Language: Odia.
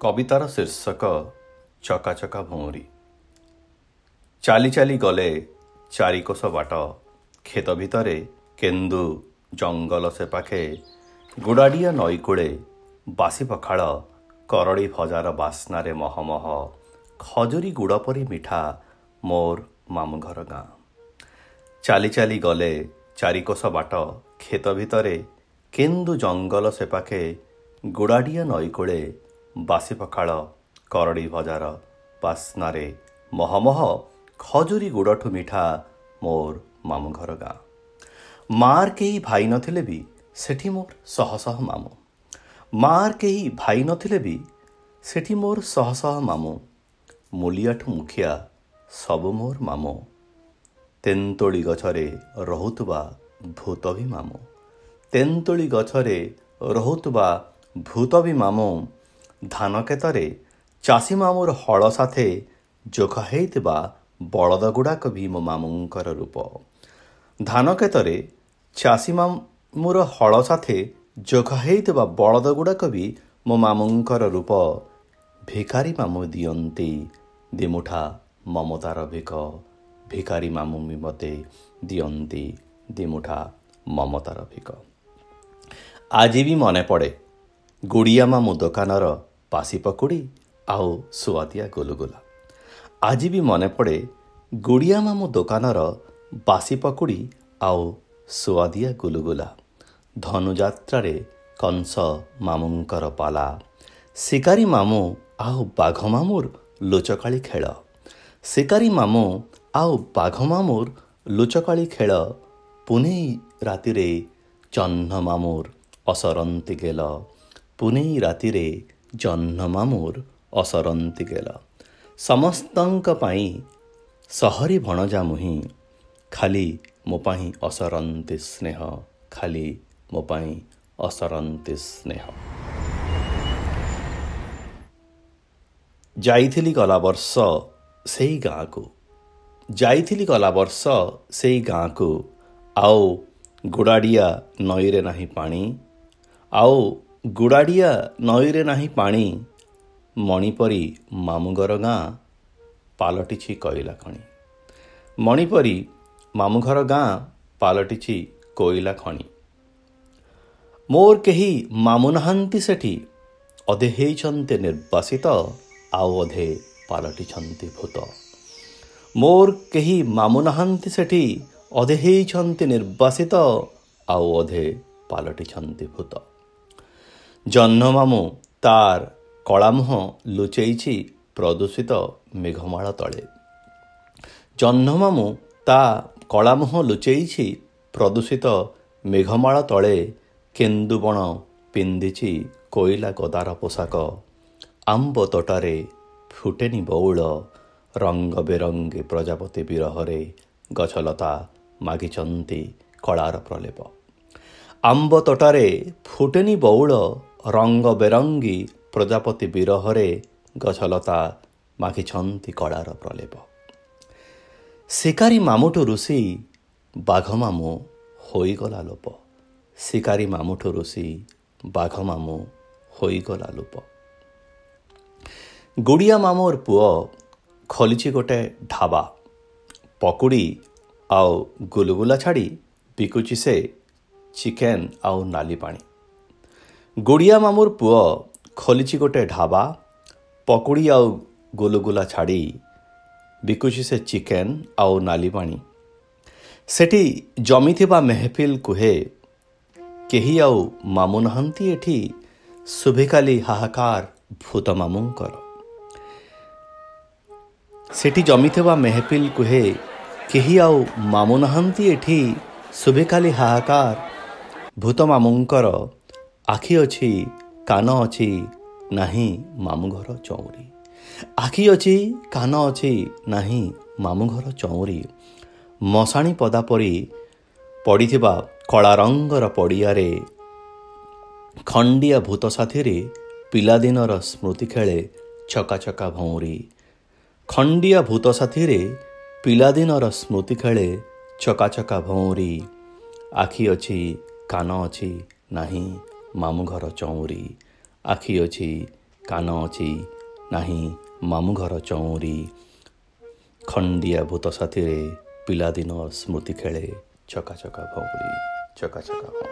କବିତାର ଶୀର୍ଷକ ଚକାଚକା ଭଉଁରୀ ଚାଲି ଚାଲି ଗଲେ ଚାରିକୋଶ ବାଟ କ୍ଷେତ ଭିତରେ କେନ୍ଦୁ ଜଙ୍ଗଲ ସେ ପାଖେ ଗୁଡ଼ାଡ଼ିଆ ନଈକୂଳେ ବାସି ପଖାଳ କରଡ଼ି ଭଜାର ବାସ୍ନାରେ ମହମହ ଖଜୁରୀ ଗୁଡ଼ ପରି ମିଠା ମୋର ମାମୁଁ ଘର ଗାଁ ଚାଲି ଚାଲି ଗଲେ ଚାରିକୋଶ ବାଟ କ୍ଷେତ ଭିତରେ କେନ୍ଦୁ ଜଙ୍ଗଲ ସେ ପାଖେ ଗୁଡ଼ାଡ଼ିଆ ନଈକୂଳେ ବାସି ପଖାଳ କରଡ଼ି ଭଜାର ବାସ୍ନାରେ ମହମହ ଖଜୁରୀ ଗୁଡ଼ଠୁ ମିଠା ମୋର ମାମୁଁ ଘର ଗାଁ। ମାର କେହି ଭାଇ ନଥିଲେ ବି ସେଠି ମୋର ଶହ ଶହ ମାମୁଁ। ମାର କେହି ଭାଇ ନଥିଲେ ବି ସେଠି ମୋର ଶହ ଶହ ମାମୁଁ। ମୂଲିଆଠୁ ମୁଖିଆ ସବୁ ମୋର ମାମୁଁ। ତେନ୍ତୁଳି ଗଛରେ ରହୁଥିବା ଭୂତ ବି ମାମୁଁ। ତେନ୍ତୁଳି ଗଛରେ ରହୁଥିବା ଭୂତ ବି ମାମୁଁ। ଧାନ କ୍ଷେତରେ ଚାଷୀ ମାମୁଁର ହଳ ସାଥେ ଯୋଗ ହେଇଥିବା ବଳଦ ଗୁଡ଼ାକ ବି ମୋ ମାମୁଁଙ୍କର ରୂପ। ଧାନ କ୍ଷେତରେ ଚାଷୀ ମାମୁଁର ହଳ ସାଥେ ଯୋଗ ହେଇଥିବା ବଳଦ ଗୁଡ଼ାକ ବି ମୋ ମାମୁଁଙ୍କର ରୂପ ଭିକାରୀ ମାମୁଁ ଦିଅନ୍ତି ଦିମୁଠା ମମତାର ଭିକ। ଭିକାରୀ ମାମୁଁ ବି ମୋତେ ଦିଅନ୍ତି ଦିମୁଠା ମମତାର ଭିକ। ଆଜି ବି ମନେ ପଡ଼େ ଗୁଡ଼ିଆ ମାମୁଁ ଦୋକାନର ପାସି ପକୁଡ଼ି ଆଉ ସୁଆଦିଆ ଗୁଲୁଗୁଲା। ଆଜି ବି ମନେ ପଡ଼େ ଗୁଡ଼ିଆ ମାମୁଁ ଦୋକାନର ବାସି ପକୁଡ଼ି ଆଉ ସୁଆଦିଆ ଗୁଲୁଗୁଲା। ଧନୁଯାତ୍ରାରେ କଂସ ମାମୁଁଙ୍କର ପାଲା। ଶିକାରୀ ମାମୁଁ ଆଉ ବାଘ ମାମୁଁର ଲୁଚକାଳି ଖେଳ। ଶିକାରୀ ମାମୁଁ ଆଉ ବାଘ ମାମୁଁର ଲୁଚକାଳି ଖେଳ ପୁନେଇ ରାତିରେ ଜହ୍ନ ମାମୁଁର ଅସରନ୍ତି ଗେଲ। ପୁନେଇ ରାତିରେ ଜହ୍ନ ମାମୁର ଅସରନ୍ତି ଗେଲ। ସମସ୍ତଙ୍କ ପାଇଁ ସହରୀ ଭଣଜା ମୁହିଁ ଖାଲି ମୋ ପାଇଁ ଅସରନ୍ତି ସ୍ନେହ ଖାଲି ମୋ ପାଇଁ ଅସରନ୍ତି ସ୍ନେହ। ଯାଇଥିଲି ଗଲା ବର୍ଷ ସେଇ ଗାଁକୁ ଯାଇଥିଲି ଗଲା ବର୍ଷ ସେଇ ଗାଁକୁ ଆଉ ଗୁଡ଼ାଡ଼ିଆ ନଈରେ ନାହିଁ ପାଣି ଆଉ ଗୁଡ଼ାଡ଼ିଆ ନଈରେ ନାହିଁ ପାଣି ମଣିପରି ମାମୁଁଘର ଗାଁ ପାଲଟିଛି କୋଇଲା ଖଣି ମଣିପରି ମାମୁଁଘର ଗାଁ ପାଲଟିଛି କୋଇଲା ଖଣି ମୋର କେହି ମାମୁଁ ନାହାନ୍ତି ସେଠି ଅଧେ ହେଇଛନ୍ତି ନିର୍ବାସିତ ଆଉ ଅଧେ ପାଲଟିଛନ୍ତି ଭୂତ। ମୋର କେହି ମାମୁଁ ନାହାନ୍ତି ସେଠି ଅଧେ ହେଇଛନ୍ତି ନିର୍ବାସିତ ଆଉ ଅଧେ ପାଲଟିଛନ୍ତି ଭୂତ। ଜହ୍ନମାମୁଁ ତାର କଳାମୁହଁ ଲୁଚେଇଛି ପ୍ରଦୂଷିତ ମେଘମାଳ ତଳେ। ଜହ୍ନମାମୁଁ ତା କଳାମୁହଁ ଲୁଚେଇଛି ପ୍ରଦୂଷିତ ମେଘମାଳ ତଳେ କେନ୍ଦୁବଣ ପିନ୍ଧିଛି କୋଇଲା ଗଦାର ପୋଷାକ। ଆମ୍ବ ତୋଟାରେ ଫୁଟେନି ବଉଳ ରଙ୍ଗ ବେରଙ୍ଗୀ ପ୍ରଜାପତି ବିରହରେ ଗଛଲତା ମାଗିଛନ୍ତି କଳାର ପ୍ରଲେପ। ଆମ୍ବ ତୋଟାରେ ଫୁଟେନି ବଉଳ ରଙ୍ଗ ବେରଙ୍ଗୀ ପ୍ରଜାପତି ବିରହରେ ଗଛଲତା ମାଖିଛନ୍ତି କଳାର ପ୍ରଲେପ। ଶିକାରୀ ମାମୁଠୁ ଋଷି ବାଘ ମାମୁଁ ହୋଇଗଲା ଲୋପ। ଶିକାରୀ ମାମୁଠୁ ଋଷି ବାଘ ମାମୁଁ ହୋଇଗଲା ଲୋପ। ଗୁଡ଼ିଆ ମାମୁଁର ପୁଅ ଖୋଲିଛି ଗୋଟେ ଢାବା। ପକୁଡ଼ି ଆଉ ଗୁଲୁଗୁଲା ଛାଡ଼ି ବିକୁଛି ସେ ଚିକେନ୍ ଆଉ ନାଲି ପାଣି। ଗୁଡ଼ିଆ ମାମୁର ପୁଅ ଖୋଲିଛି ଗୋଟେ ଢାବା ପକୁଡ଼ି ଆଉ ଗୁଲୁଗୁଲା ଛାଡ଼ି ବିକୁଛି ସେ ଚିକେନ୍ ଆଉ ନାଲି ପାଣି ସେଠି ଜମିଥିବା ମେହଫିଲ କୁହେ କେହି ଆଉ ମାମୁଁ ନାହାନ୍ତି ଏଠି ଶୁଭେକାଲି ହାହାକାର ଭୂତ ମାମୁଁଙ୍କର ସେଠି ଜମିଥିବା ମେହଫିଲ କୁହେ କେହି ଆଉ ମାମୁଁ ନାହାନ୍ତି ଏଠି ଶୁଭେକାଲି ହାହାକାର ଭୂତ ମାମୁଁଙ୍କର ଆଖି ଅଛି କାନ ଅଛି ନାହିଁ ମାମୁଁ ଘର ଚଉଁରୀ। ଆଖି ଅଛି କାନ ଅଛି ନାହିଁ ମାମୁଁ ଘର ଚଉଁରୀ। ମଶାଣି ପଦା ପରି ପଡ଼ିଥିବା କଳା ରଙ୍ଗର ପଡ଼ିଆରେ ଖଣ୍ଡିଆ ଭୂତ ସାଥିରେ ପିଲାଦିନର ସ୍ମୃତି ଖେଳେ ଛକା ଛକା ଭଉଁରୀ। ଖଣ୍ଡିଆ ଭୂତ ସାଥିରେ ପିଲାଦିନର ସ୍ମୃତି ଖେଳେ ଛକା ଛକା ଭଉଁରୀ। ଆଖି ଅଛି କାନ ଅଛି ନାହିଁ ମାମୁଁ ଘର ଚଉଁରୀ ଆଖି ଅଛି କାନ ଅଛି ନାହିଁ ମାମୁଁ ଘର ଚଉଁରୀ। ଖଣ୍ଡିଆ ଭୂତ ସାଥିରେ ପିଲାଦିନ ସ୍ମୃତି ଖେଳେ ଚକା ଚକା ଭଉଁରୀ ଚକା ଭଉଁରୀ।